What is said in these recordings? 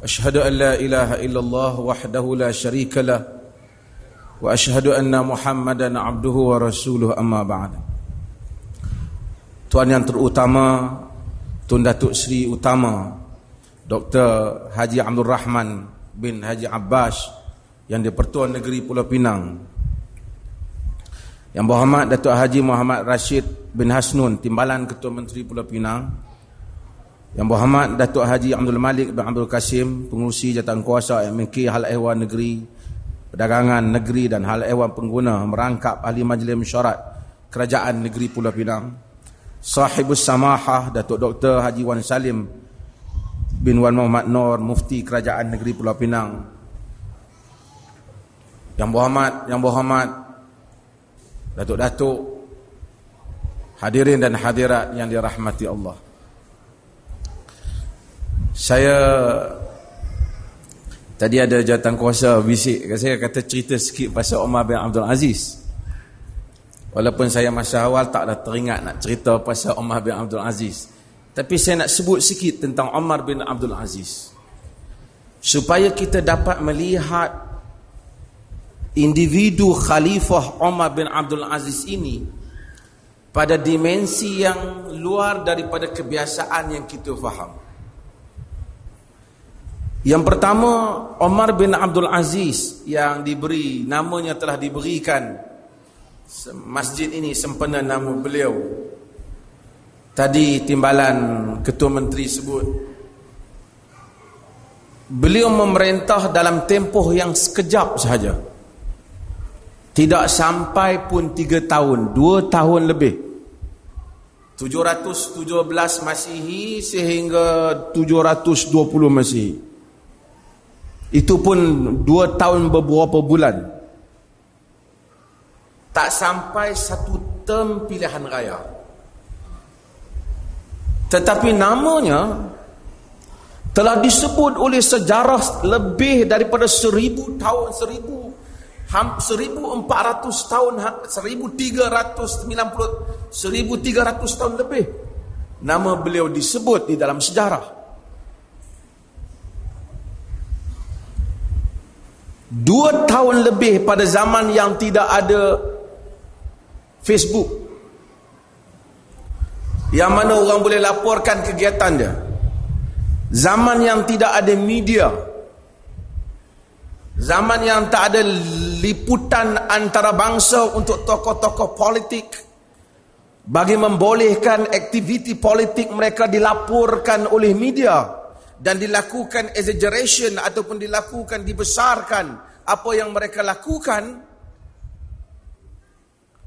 أشهد أن لا إله إلا الله وحده لا شريك له وأشهد أن محمدا عبده ورسوله أما بعد Tuan yang terutama Tun Datuk Seri Utama Dr. Haji Abdul Rahman bin Haji Abbas Yang di-Pertuan Negeri Pulau Pinang Yang berhormat Datuk Haji Muhammad Rashid bin Hasnun Timbalan Ketua Menteri Pulau Pinang yang berhormat Datuk Haji Abdul Malik bin Abdul Kasim Pengurusi Jatan Kuasa MK Hal Ehwal Negeri Perdagangan Negeri dan Hal Ehwal Pengguna Merangkap Ahli Majlis Mesyuarat Kerajaan Negeri Pulau Pinang Sahibus Samahah Datuk Dr. Haji Wan Salim bin Wan Muhammad Nur Mufti Kerajaan Negeri Pulau Pinang Yang berhormat Yang berhormat Datuk-datuk Hadirin dan hadirat yang dirahmati Allah Saya Tadi ada jawatan kuasa bisik Saya kata cerita sikit pasal Omar bin Abdul Aziz Walaupun saya masa awal tak ada teringat nak cerita pasal Umar bin Abdul Aziz. Tapi saya nak sebut sikit tentang Umar bin Abdul Aziz. Supaya kita dapat melihat individu Khalifah Umar bin Abdul Aziz ini pada dimensi yang luar daripada kebiasaan yang kita faham. Yang pertama, Umar bin Abdul Aziz yang diberi, namanya telah diberikan masjid ini sempena nama beliau. Tadi timbalan ketua menteri sebut beliau memerintah dalam tempoh yang sekejap sahaja. Tidak sampai pun tiga tahun dua tahun lebih. 717 Masihi sehingga 720 Masihi itu pun dua tahun beberapa bulan tak sampai satu term pilihan raya. Tetapi namanya telah disebut oleh sejarah lebih daripada seribu tahun, seribu seribu empat ratus tahun, seribu tiga ratus sembilan puluh, seribu tiga ratus tahun lebih. Nama beliau disebut di dalam sejarah. Dua tahun lebih pada zaman yang tidak ada Facebook. Yang mana orang boleh laporkan kegiatan dia. Zaman yang tidak ada media. Zaman yang tak ada liputan antara bangsa untuk tokoh-tokoh politik. Bagi membolehkan aktiviti politik mereka dilaporkan oleh media dan dilakukan exaggeration ataupun dilakukan dibesarkan apa yang mereka lakukan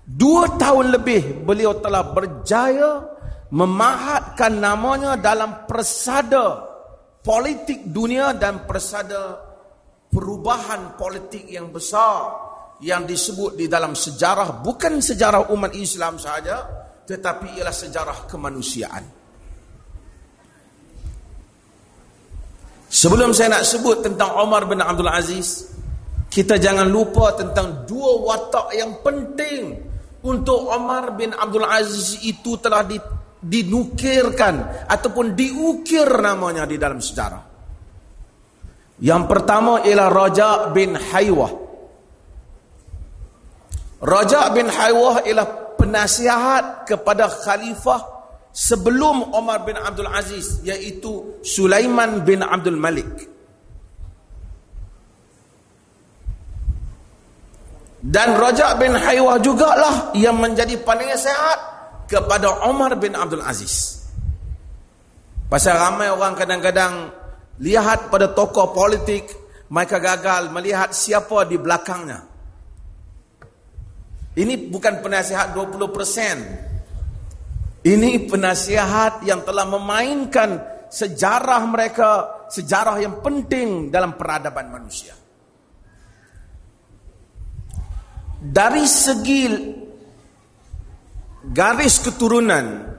Dua tahun lebih beliau telah berjaya memahatkan namanya dalam persada politik dunia dan persada perubahan politik yang besar yang disebut di dalam sejarah bukan sejarah umat Islam sahaja tetapi ialah sejarah kemanusiaan. Sebelum saya nak sebut tentang Omar bin Abdul Aziz, kita jangan lupa tentang dua watak yang penting untuk Omar bin Abdul Aziz itu telah dinukirkan ataupun diukir namanya di dalam sejarah. Yang pertama ialah Raja bin Haywah. Raja bin Haywah ialah penasihat kepada khalifah sebelum Omar bin Abdul Aziz iaitu Sulaiman bin Abdul Malik. Dan Raja bin Haywah jugalah yang menjadi penasihat kepada Umar bin Abdul Aziz. Pasal ramai orang kadang-kadang lihat pada tokoh politik, mereka gagal melihat siapa di belakangnya. Ini bukan penasihat 20%. Ini penasihat yang telah memainkan sejarah mereka, sejarah yang penting dalam peradaban manusia. dari segi garis keturunan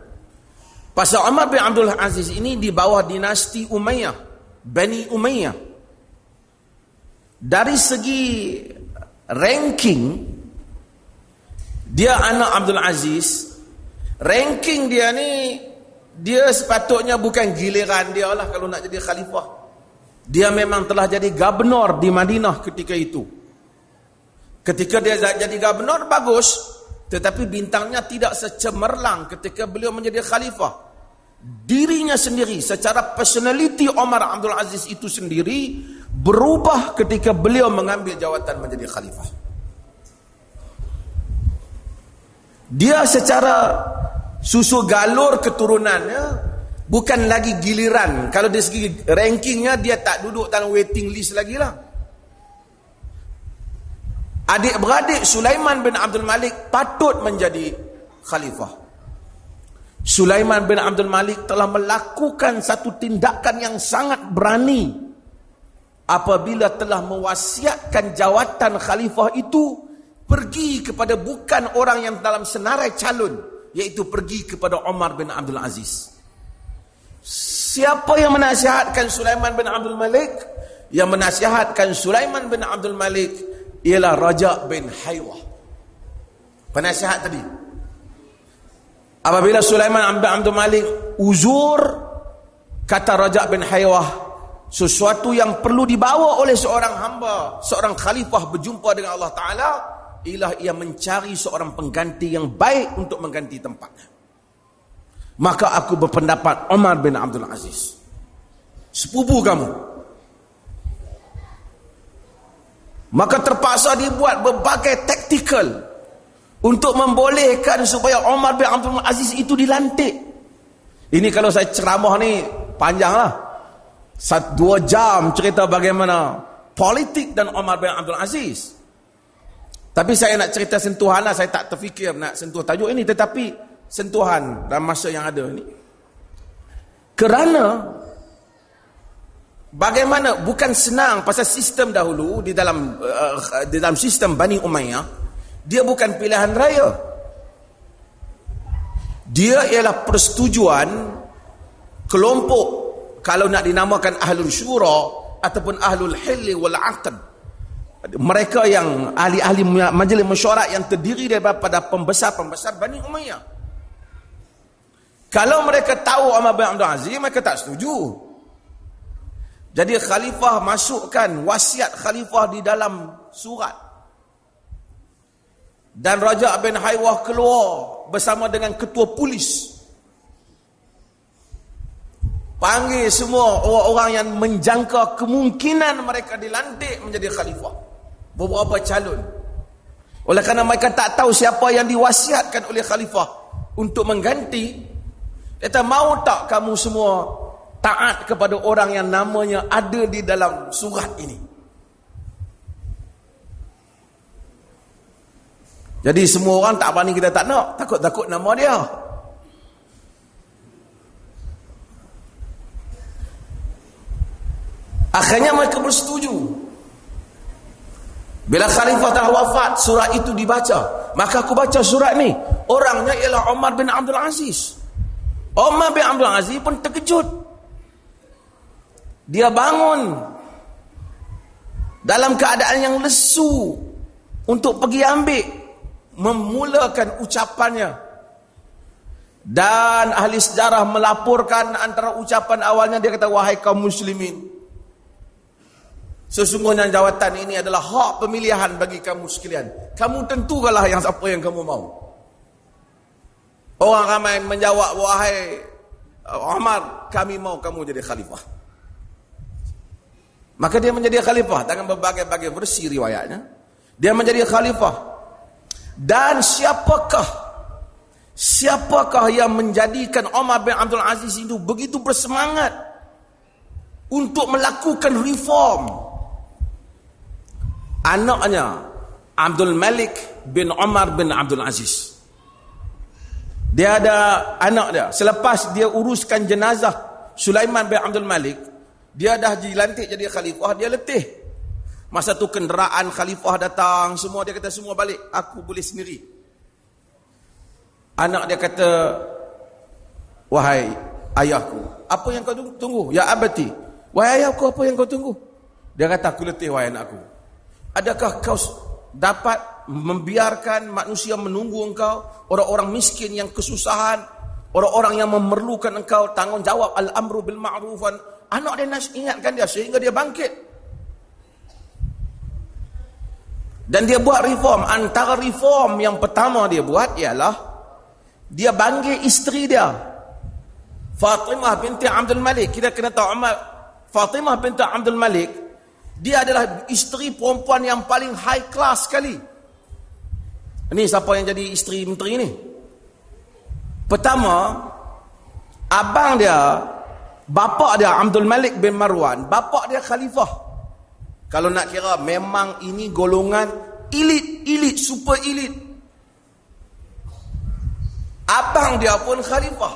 pasal Umar bin Abdul Aziz ini di bawah dinasti Umayyah Bani Umayyah dari segi ranking dia anak Abdul Aziz ranking dia ni dia sepatutnya bukan giliran dia lah kalau nak jadi khalifah dia memang telah jadi gubernur di Madinah ketika itu Ketika dia jadi gubernur bagus, tetapi bintangnya tidak secemerlang ketika beliau menjadi khalifah. Dirinya sendiri secara personality Omar Abdul Aziz itu sendiri berubah ketika beliau mengambil jawatan menjadi khalifah. Dia secara susu galur keturunannya bukan lagi giliran. Kalau dari segi rankingnya dia tak duduk dalam waiting list lagi lah. Adik-beradik Sulaiman bin Abdul Malik patut menjadi khalifah. Sulaiman bin Abdul Malik telah melakukan satu tindakan yang sangat berani apabila telah mewasiatkan jawatan khalifah itu pergi kepada bukan orang yang dalam senarai calon iaitu pergi kepada Umar bin Abdul Aziz. Siapa yang menasihatkan Sulaiman bin Abdul Malik? Yang menasihatkan Sulaiman bin Abdul Malik ialah Raja bin Haywah. Penasihat tadi. Apabila Sulaiman bin Abdul Malik uzur kata Raja bin Haywah sesuatu yang perlu dibawa oleh seorang hamba, seorang khalifah berjumpa dengan Allah Taala ialah ia mencari seorang pengganti yang baik untuk mengganti tempatnya. Maka aku berpendapat Omar bin Abdul Aziz. Sepupu kamu, Maka terpaksa dibuat berbagai taktikal untuk membolehkan supaya Omar bin Abdul Aziz itu dilantik. Ini kalau saya ceramah ni panjanglah. Satu dua jam cerita bagaimana politik dan Omar bin Abdul Aziz. Tapi saya nak cerita sentuhan lah. Saya tak terfikir nak sentuh tajuk ini. Tetapi sentuhan dalam masa yang ada ini. Kerana Bagaimana bukan senang pasal sistem dahulu di dalam uh, di dalam sistem Bani Umayyah dia bukan pilihan raya. Dia ialah persetujuan kelompok kalau nak dinamakan ahlul syura ataupun ahlul hilli wal aqd. Mereka yang ahli-ahli majlis mesyuarat yang terdiri daripada pembesar-pembesar Bani Umayyah. Kalau mereka tahu Umar bin Abdul Aziz mereka tak setuju. Jadi khalifah masukkan wasiat khalifah di dalam surat. Dan Raja bin Haywah keluar bersama dengan ketua polis. Panggil semua orang-orang yang menjangka kemungkinan mereka dilantik menjadi khalifah. Beberapa calon. Oleh kerana mereka tak tahu siapa yang diwasiatkan oleh khalifah untuk mengganti. Kata, mau tak kamu semua taat kepada orang yang namanya ada di dalam surat ini. Jadi semua orang tak berani kita tak nak. Takut-takut nama dia. Akhirnya mereka bersetuju. Bila Khalifah telah wafat, surat itu dibaca. Maka aku baca surat ni. Orangnya ialah Omar bin Abdul Aziz. Omar bin Abdul Aziz pun terkejut. Dia bangun dalam keadaan yang lesu untuk pergi ambil memulakan ucapannya dan ahli sejarah melaporkan antara ucapan awalnya dia kata wahai kaum muslimin sesungguhnya jawatan ini adalah hak pemilihan bagi kamu sekalian kamu tentukanlah yang siapa yang kamu mau orang ramai menjawab wahai Umar kami mau kamu jadi khalifah Maka dia menjadi khalifah dengan berbagai-bagai versi riwayatnya. Dia menjadi khalifah. Dan siapakah siapakah yang menjadikan Umar bin Abdul Aziz itu begitu bersemangat untuk melakukan reform? Anaknya Abdul Malik bin Umar bin Abdul Aziz. Dia ada anak dia. Selepas dia uruskan jenazah Sulaiman bin Abdul Malik, dia dah dilantik jadi khalifah, dia letih. Masa tu kenderaan khalifah datang, semua dia kata semua balik, aku boleh sendiri. Anak dia kata, wahai ayahku, apa yang kau tunggu? Ya abati, wahai ayahku, apa yang kau tunggu? Dia kata, aku letih wahai anakku. Adakah kau dapat membiarkan manusia menunggu engkau, orang-orang miskin yang kesusahan, orang-orang yang memerlukan engkau tanggungjawab al-amru bil ma'rufan. Anak dia nak ingatkan dia sehingga dia bangkit. Dan dia buat reform. Antara reform yang pertama dia buat ialah dia bangga isteri dia. Fatimah binti Abdul Malik. Kita kena tahu. Fatimah binti Abdul Malik. Dia adalah isteri perempuan yang paling high class sekali. Ini siapa yang jadi isteri menteri ni? Pertama, abang dia, bapa dia Abdul Malik bin Marwan, bapa dia khalifah. Kalau nak kira memang ini golongan elit, elit, super elit. Abang dia pun khalifah.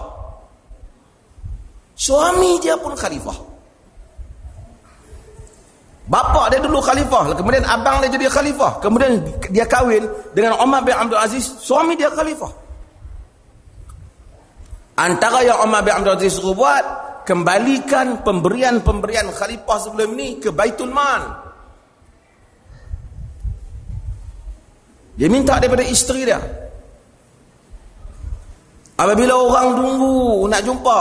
Suami dia pun khalifah. Bapa dia dulu khalifah, kemudian abang dia jadi khalifah, kemudian dia kahwin dengan Umar bin Abdul Aziz, suami dia khalifah. Antara yang Umar bin Abdul Aziz suruh buat, kembalikan pemberian-pemberian khalifah sebelum ini ke Baitul Mal. Dia minta daripada isteri dia. Apabila orang tunggu nak jumpa,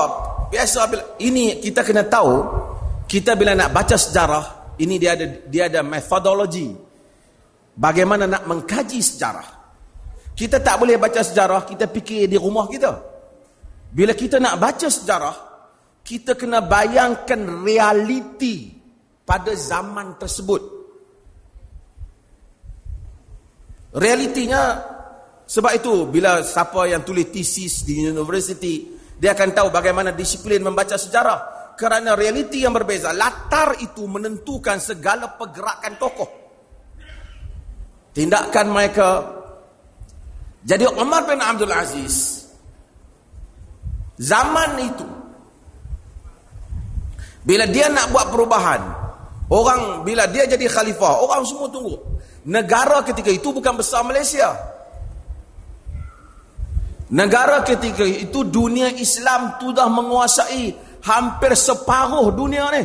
biasa ini kita kena tahu, kita bila nak baca sejarah, ini dia ada dia ada metodologi. Bagaimana nak mengkaji sejarah. Kita tak boleh baca sejarah, kita fikir di rumah kita. Bila kita nak baca sejarah, kita kena bayangkan realiti pada zaman tersebut. Realitinya sebab itu bila siapa yang tulis thesis di university dia akan tahu bagaimana disiplin membaca sejarah kerana realiti yang berbeza latar itu menentukan segala pergerakan tokoh. Tindakan mereka. Jadi Umar bin Abdul Aziz zaman itu bila dia nak buat perubahan orang bila dia jadi khalifah orang semua tunggu. Negara ketika itu bukan besar Malaysia. Negara ketika itu dunia Islam sudah menguasai hampir separuh dunia ni.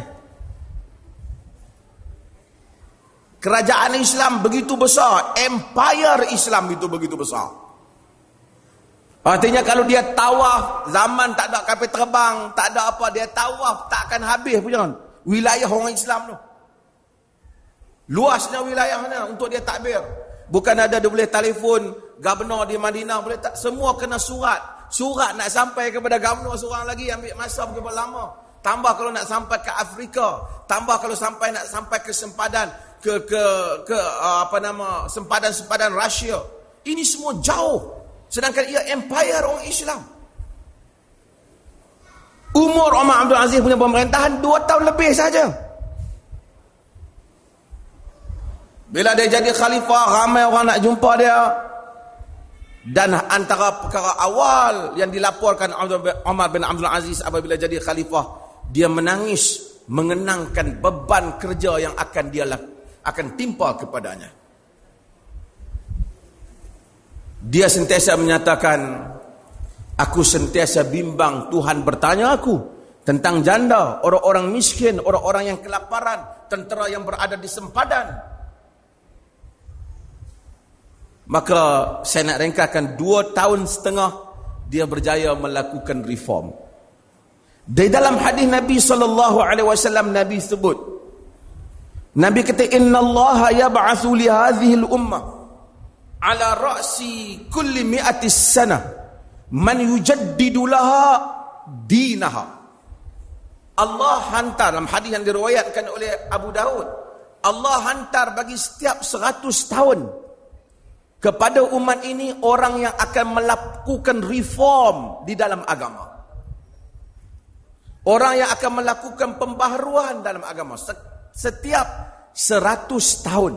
Kerajaan Islam begitu besar, empire Islam itu begitu besar. Artinya kalau dia tawaf, zaman tak ada kapal terbang, tak ada apa, dia tawaf tak akan habis pun Wilayah orang Islam tu. Luasnya wilayahnya untuk dia takbir. Bukan ada dia boleh telefon gubernur di Madinah boleh tak semua kena surat. Surat nak sampai kepada gubernur seorang lagi ambil masa begitu lama. Tambah kalau nak sampai ke Afrika, tambah kalau sampai nak sampai ke sempadan ke ke ke uh, apa nama sempadan-sempadan Rusia. Ini semua jauh. Sedangkan ia empire orang Islam. Umur Umar Abdul Aziz punya pemerintahan 2 tahun lebih saja. Bila dia jadi khalifah, ramai orang nak jumpa dia. Dan antara perkara awal yang dilaporkan Umar bin Abdul Aziz apabila jadi khalifah, dia menangis mengenangkan beban kerja yang akan dia akan timpa kepadanya. Dia sentiasa menyatakan, aku sentiasa bimbang Tuhan bertanya aku tentang janda, orang-orang miskin, orang-orang yang kelaparan, tentera yang berada di sempadan. Maka saya nak rengkakan dua tahun setengah dia berjaya melakukan reform. Di dalam hadis Nabi sallallahu alaihi wasallam Nabi sebut Nabi kata inna Allah yab'atsu li hadhihi al-ummah ala ra'si kulli mi'ati sana man yujaddidu laha dinaha Allah hantar dalam hadis yang diriwayatkan oleh Abu Daud Allah hantar bagi setiap seratus tahun kepada umat ini orang yang akan melakukan reform di dalam agama. Orang yang akan melakukan pembaharuan dalam agama setiap seratus tahun.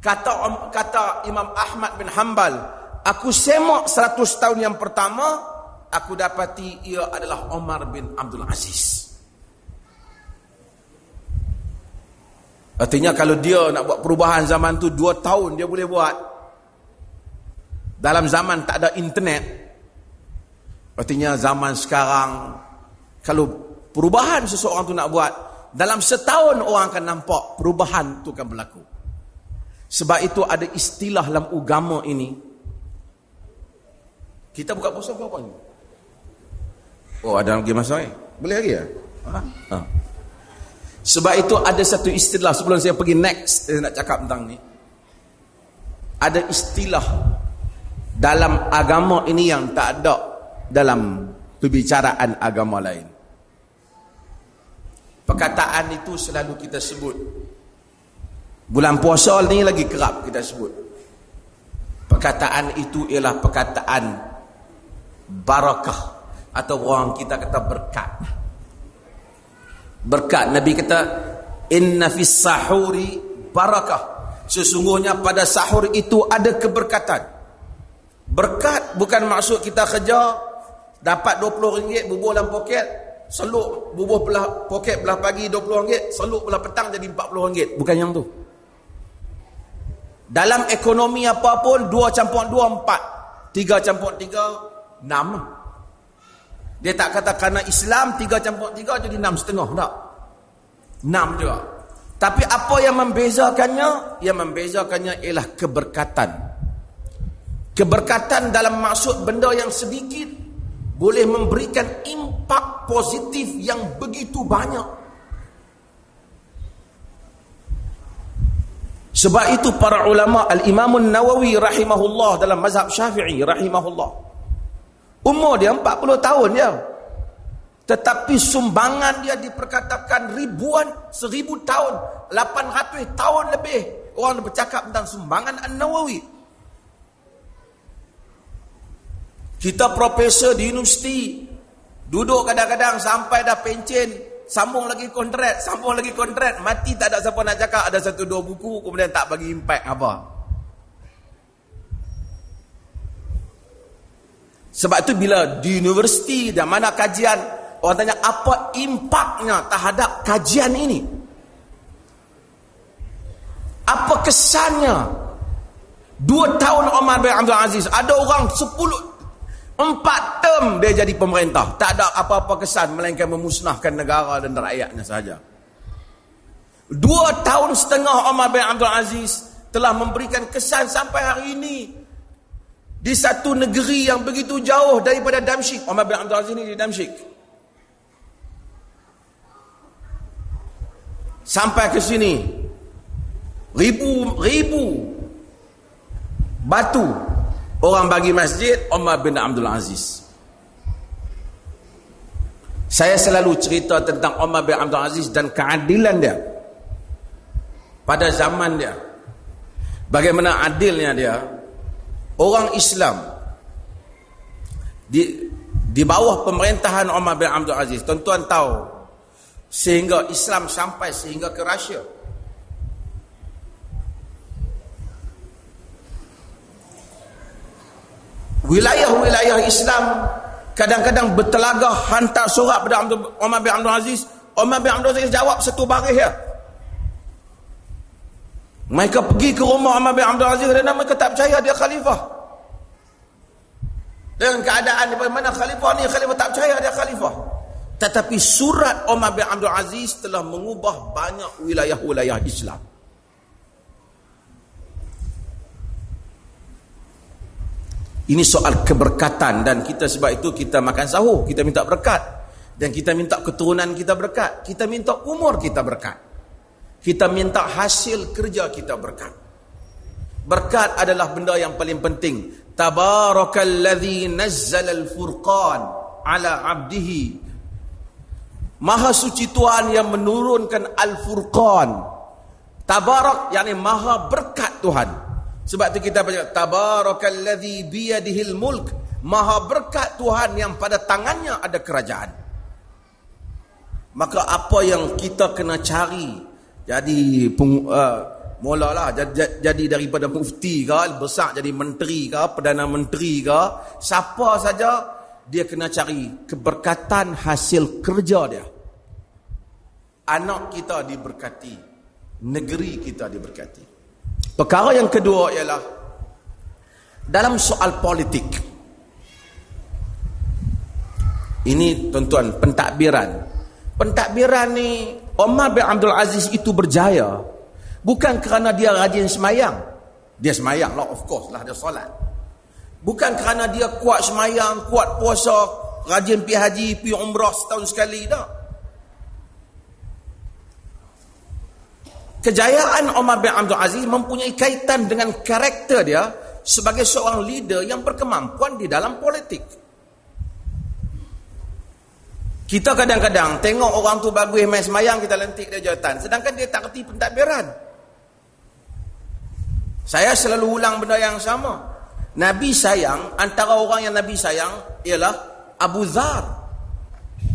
Kata kata Imam Ahmad bin Hanbal, aku semak seratus tahun yang pertama, aku dapati ia adalah Omar bin Abdul Aziz. Artinya kalau dia nak buat perubahan zaman tu dua tahun dia boleh buat. Dalam zaman tak ada internet. Artinya zaman sekarang kalau perubahan seseorang tu nak buat dalam setahun orang akan nampak perubahan tu akan berlaku. Sebab itu ada istilah dalam agama ini. Kita buka puasa apa ni? Oh ada lagi masa ni? Boleh lagi ya? Ha? ha. Sebab itu ada satu istilah sebelum saya pergi next saya nak cakap tentang ni. Ada istilah dalam agama ini yang tak ada dalam perbicaraan agama lain. Perkataan itu selalu kita sebut. Bulan puasa ni lagi kerap kita sebut. Perkataan itu ialah perkataan barakah atau orang kita kata berkat berkat Nabi kata inna fis sahuri barakah sesungguhnya pada sahur itu ada keberkatan berkat bukan maksud kita kerja dapat 20 ringgit bubuh dalam poket seluk bubuh belah poket belah pagi 20 ringgit seluk belah petang jadi 40 ringgit bukan yang tu dalam ekonomi apa pun 2 campur 2 4 3 campur 3 6 dia tak kata kerana Islam tiga campur tiga jadi enam setengah. Tak. Enam juga. Tapi apa yang membezakannya? Yang membezakannya ialah keberkatan. Keberkatan dalam maksud benda yang sedikit boleh memberikan impak positif yang begitu banyak. Sebab itu para ulama Al-Imam Nawawi rahimahullah dalam mazhab Syafi'i rahimahullah Umur dia 40 tahun dia. Tetapi sumbangan dia diperkatakan ribuan, seribu tahun, 800 tahun lebih. Orang bercakap tentang sumbangan An-Nawawi. Kita profesor di universiti, duduk kadang-kadang sampai dah pencen, sambung lagi kontrak, sambung lagi kontrak, mati tak ada siapa nak cakap, ada satu dua buku, kemudian tak bagi impact apa. Sebab itu bila di universiti dan mana kajian, orang tanya apa impaknya terhadap kajian ini? Apa kesannya? Dua tahun Omar bin Abdul Aziz, ada orang sepuluh, empat term dia jadi pemerintah. Tak ada apa-apa kesan melainkan memusnahkan negara dan rakyatnya sahaja. Dua tahun setengah Omar bin Abdul Aziz telah memberikan kesan sampai hari ini di satu negeri yang begitu jauh daripada Damsyik. Umar bin Abdul Aziz ini di Damsyik. Sampai ke sini. Ribu-ribu batu orang bagi masjid Umar bin Abdul Aziz. Saya selalu cerita tentang Umar bin Abdul Aziz dan keadilan dia. Pada zaman dia. Bagaimana adilnya dia orang Islam di di bawah pemerintahan Umar bin Abdul Aziz tuan-tuan tahu sehingga Islam sampai sehingga ke Rusia wilayah-wilayah Islam kadang-kadang bertelaga hantar surat pada Umar bin Abdul Aziz Umar bin Abdul Aziz jawab satu baris ya mereka pergi ke rumah Umar bin Abdul Aziz dan mereka tak percaya dia khalifah. Dengan keadaan di mana khalifah ni, khalifah tak percaya dia khalifah. Tetapi surat Umar bin Abdul Aziz telah mengubah banyak wilayah-wilayah Islam. Ini soal keberkatan dan kita sebab itu kita makan sahur, kita minta berkat. Dan kita minta keturunan kita berkat. Kita minta umur kita berkat. Kita minta hasil kerja kita berkat. Berkat adalah benda yang paling penting. Tabarakalladzi nazzala al-furqan ala 'abdihi. Maha suci Tuhan yang menurunkan al-furqan. Tabarak yakni maha berkat Tuhan. Sebab itu kita baca tabarakalladzi biyadihil mulk. Maha berkat Tuhan yang pada tangannya ada kerajaan. Maka apa yang kita kena cari jadi peng, uh, mulalah jadi, jadi daripada mufti ke besar jadi menteri ke perdana menteri ke siapa saja dia kena cari keberkatan hasil kerja dia anak kita diberkati negeri kita diberkati. Perkara yang kedua ialah dalam soal politik. Ini tuan-tuan pentadbiran. Pentadbiran ni Omar bin Abdul Aziz itu berjaya bukan kerana dia rajin semayang. Dia semayang lah of course lah dia solat. Bukan kerana dia kuat semayang, kuat puasa, rajin pergi haji, pergi umrah setahun sekali dah. Kejayaan Omar bin Abdul Aziz mempunyai kaitan dengan karakter dia sebagai seorang leader yang berkemampuan di dalam politik. Kita kadang-kadang tengok orang tu bagus main semayang kita lentik dia jawatan. Sedangkan dia tak kerti pentadbiran. Saya selalu ulang benda yang sama. Nabi sayang, antara orang yang Nabi sayang ialah Abu Zar.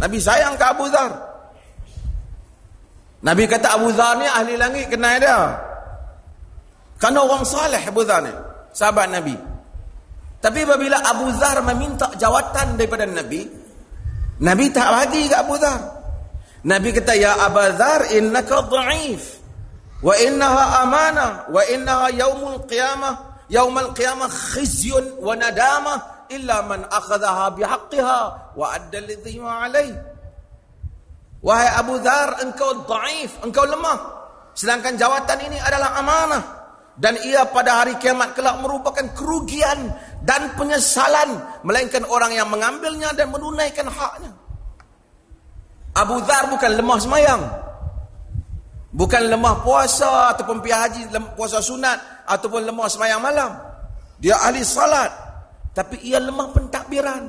Nabi sayang ke Abu Zar. Nabi kata Abu Dhar ni ahli langit kenal dia. Kerana orang salih Abu Dhar ni. Sahabat Nabi. Tapi apabila Abu Dhar meminta jawatan daripada Nabi. Nabi tak bagi ke Abu Dhar. Nabi kata, Ya Abu Dhar innaka da'if. Wa innaha amanah. Wa innaha yaumul qiyamah. Yaumul qiyamah khizyun wa nadamah. Illa man akhadaha bihaqqiha. Wa adda lidhima alaih. Wahai Abu Dhar, engkau daif, engkau lemah. Sedangkan jawatan ini adalah amanah. Dan ia pada hari kiamat kelak merupakan kerugian dan penyesalan. Melainkan orang yang mengambilnya dan menunaikan haknya. Abu Dhar bukan lemah semayang. Bukan lemah puasa ataupun pergi haji, puasa sunat ataupun lemah semayang malam. Dia ahli salat. Tapi ia lemah pentadbiran.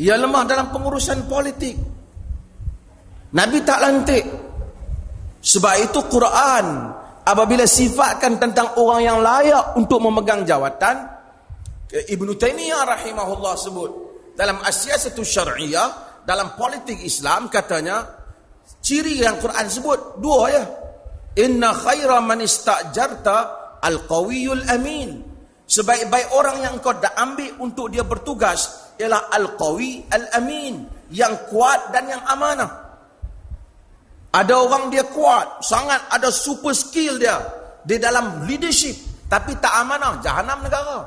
Ia lemah dalam pengurusan politik. Nabi tak lantik. Sebab itu Quran apabila sifatkan tentang orang yang layak untuk memegang jawatan Ibn Taymiyah rahimahullah sebut dalam satu syar'iyah dalam politik Islam katanya ciri yang Quran sebut dua ya. Inna khaira man istajarta al-qawiyul amin. Sebaik-baik orang yang kau dah ambil untuk dia bertugas ialah al-qawi al-amin yang kuat dan yang amanah ada orang dia kuat, sangat ada super skill dia di dalam leadership, tapi tak amanah, jahanam negara.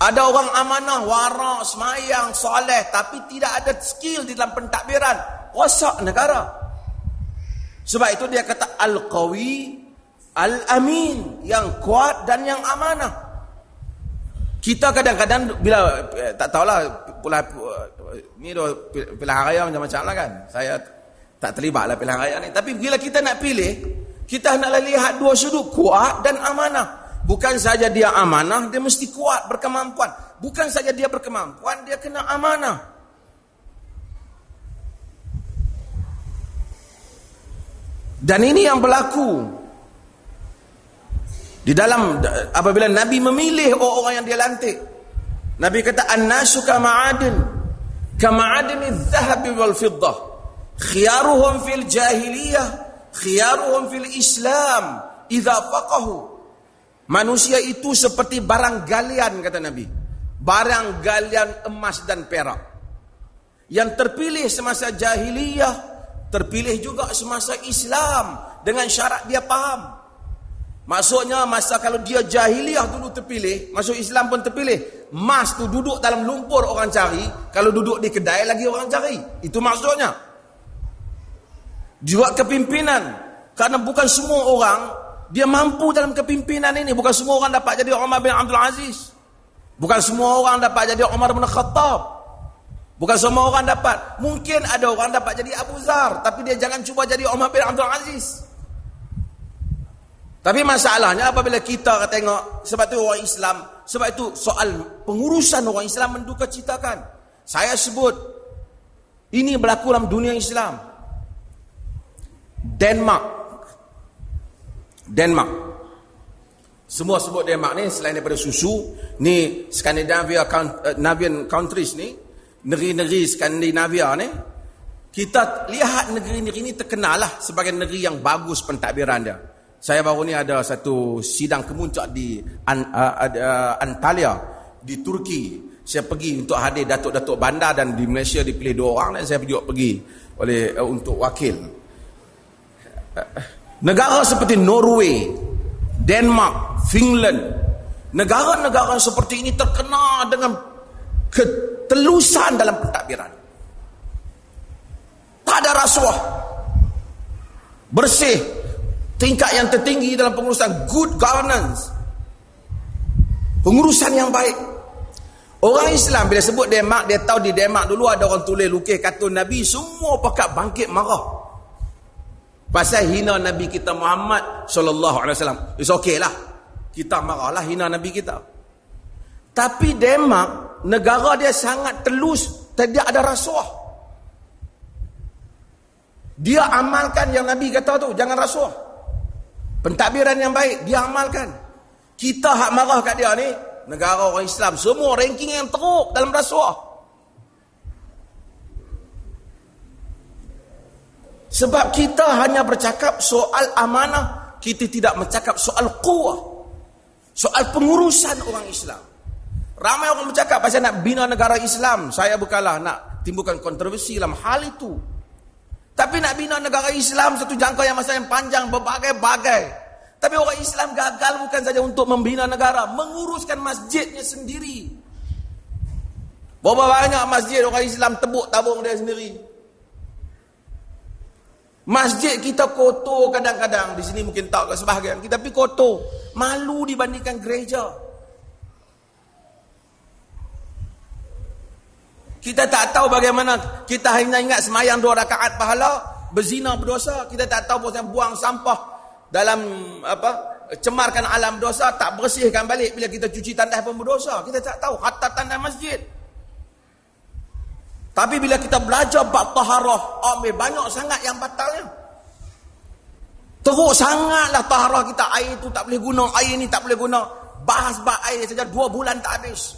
Ada orang amanah, warak, semayang, soleh, tapi tidak ada skill di dalam pentadbiran, rosak negara. Sebab itu dia kata al-qawi, al-amin, yang kuat dan yang amanah. Kita kadang-kadang bila eh, tak tahulah pula ni dah pilihan raya macam-macam lah kan. Saya tak terlibatlah pilihan raya ni. Tapi bila kita nak pilih, kita nak lihat dua sudut, kuat dan amanah. Bukan saja dia amanah, dia mesti kuat, berkemampuan. Bukan saja dia berkemampuan, dia kena amanah. Dan ini yang berlaku. Di dalam, apabila Nabi memilih orang-orang yang dia lantik. Nabi kata, An-nasu ka ma'adin. Ka ma'adin zahabi wal fiddah khiyaruhum fil jahiliyah khiyaruhum fil islam idza faqahu. Manusia itu seperti barang galian kata nabi. Barang galian emas dan perak. Yang terpilih semasa jahiliyah terpilih juga semasa Islam dengan syarat dia faham. Maksudnya masa kalau dia jahiliyah dulu terpilih masuk Islam pun terpilih emas tu duduk dalam lumpur orang cari kalau duduk di kedai lagi orang cari. Itu maksudnya juga kepimpinan. Karena bukan semua orang dia mampu dalam kepimpinan ini. Bukan semua orang dapat jadi Umar bin Abdul Aziz. Bukan semua orang dapat jadi Umar bin Khattab. Bukan semua orang dapat. Mungkin ada orang dapat jadi Abu Zar tapi dia jangan cuba jadi Umar bin Abdul Aziz. Tapi masalahnya apabila kita tengok sebab itu orang Islam sebab itu soal pengurusan orang Islam menduka citakan. Saya sebut ini berlaku dalam dunia Islam Denmark. Denmark. Semua sebut Denmark ni selain daripada susu, ni Scandinavia Navian countries ni, negeri-negeri Skandinavia ni, kita lihat negeri-negeri ni terkenal lah sebagai negeri yang bagus pentadbiran dia. Saya baru ni ada satu sidang kemuncak di An, Antalya di Turki. Saya pergi untuk hadir datuk-datuk bandar dan di Malaysia dipilih dua orang dan saya juga pergi oleh uh, untuk wakil. Negara seperti Norway, Denmark, Finland, negara-negara seperti ini terkenal dengan ketelusan dalam pentadbiran. Tak ada rasuah. Bersih. Tingkat yang tertinggi dalam pengurusan good governance. Pengurusan yang baik. Orang Islam bila sebut Denmark, dia tahu di Denmark dulu ada orang tulis lukis kartun Nabi, semua pakat bangkit marah. Pasal hina Nabi kita Muhammad sallallahu alaihi wasallam. It's okay lah. Kita marahlah hina Nabi kita. Tapi Denmark, negara dia sangat telus, tidak ada rasuah. Dia amalkan yang Nabi kata tu, jangan rasuah. Pentadbiran yang baik, dia amalkan. Kita hak marah kat dia ni, negara orang Islam, semua ranking yang teruk dalam rasuah. Sebab kita hanya bercakap soal amanah, kita tidak bercakap soal kuah. Soal pengurusan orang Islam. Ramai orang bercakap pasal nak bina negara Islam. Saya bukanlah nak timbulkan kontroversi dalam hal itu. Tapi nak bina negara Islam satu jangka yang masa yang panjang berbagai-bagai. Tapi orang Islam gagal bukan saja untuk membina negara, menguruskan masjidnya sendiri. Berapa banyak masjid orang Islam tebuk tabung dia sendiri. Masjid kita kotor kadang-kadang. Di sini mungkin tak ke sebahagian. Kita tapi kotor. Malu dibandingkan gereja. Kita tak tahu bagaimana kita hanya ingat semayang dua rakaat pahala. Berzina berdosa. Kita tak tahu pasal buang sampah dalam apa cemarkan alam dosa. Tak bersihkan balik bila kita cuci tandas pun berdosa. Kita tak tahu. Hatta tandas masjid. Tapi bila kita belajar bab taharah, ambil banyak sangat yang batalnya. Teruk sangatlah taharah kita. Air tu tak boleh guna, air ni tak boleh guna. Bahas bab air saja dua bulan tak habis.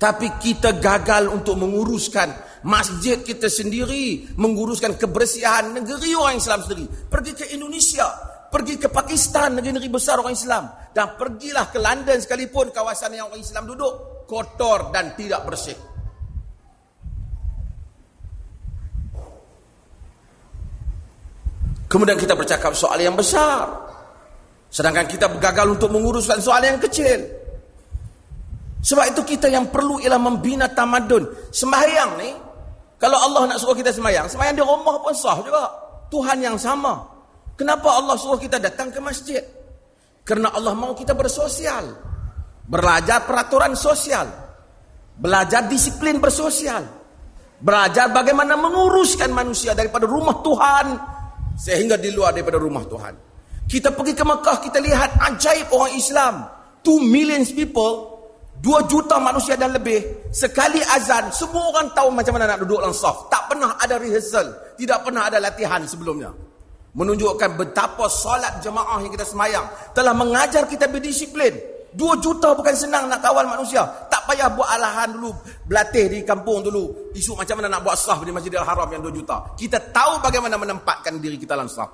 Tapi kita gagal untuk menguruskan masjid kita sendiri. Menguruskan kebersihan negeri orang Islam sendiri. Pergi ke Indonesia. Pergi ke Pakistan, negeri-negeri besar orang Islam. Dan pergilah ke London sekalipun kawasan yang orang Islam duduk. Kotor dan tidak bersih. Kemudian kita bercakap soal yang besar. Sedangkan kita gagal untuk menguruskan soal yang kecil. Sebab itu kita yang perlu ialah membina tamadun. Sembahyang ni, kalau Allah nak suruh kita sembahyang, sembahyang di rumah pun sah juga. Tuhan yang sama. Kenapa Allah suruh kita datang ke masjid? Kerana Allah mahu kita bersosial. Belajar peraturan sosial. Belajar disiplin bersosial. Belajar bagaimana menguruskan manusia daripada rumah Tuhan sehingga di luar daripada rumah Tuhan. Kita pergi ke Mekah, kita lihat ajaib orang Islam. 2 million people, 2 juta manusia dan lebih. Sekali azan, semua orang tahu macam mana nak duduk dalam saf. Tak pernah ada rehearsal. Tidak pernah ada latihan sebelumnya. Menunjukkan betapa solat jemaah yang kita semayang. Telah mengajar kita berdisiplin. Dua juta bukan senang nak kawal manusia. Tak payah buat alahan dulu. Berlatih di kampung dulu. Isu macam mana nak buat sah di Masjidil Haram yang dua juta. Kita tahu bagaimana menempatkan diri kita dalam sah.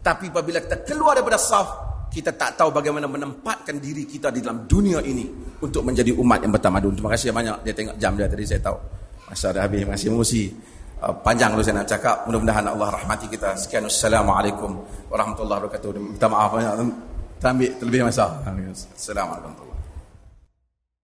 Tapi apabila kita keluar daripada sah, kita tak tahu bagaimana menempatkan diri kita di dalam dunia ini untuk menjadi umat yang bertamadun. Terima kasih banyak. Dia tengok jam dia tadi saya tahu. Masa dah habis. Masih emosi. Uh, panjang dulu saya nak cakap. Mudah-mudahan Allah rahmati kita. Sekian. Assalamualaikum warahmatullahi wabarakatuh. Minta maaf banyak. Tambik terlebih masa. Assalamualaikum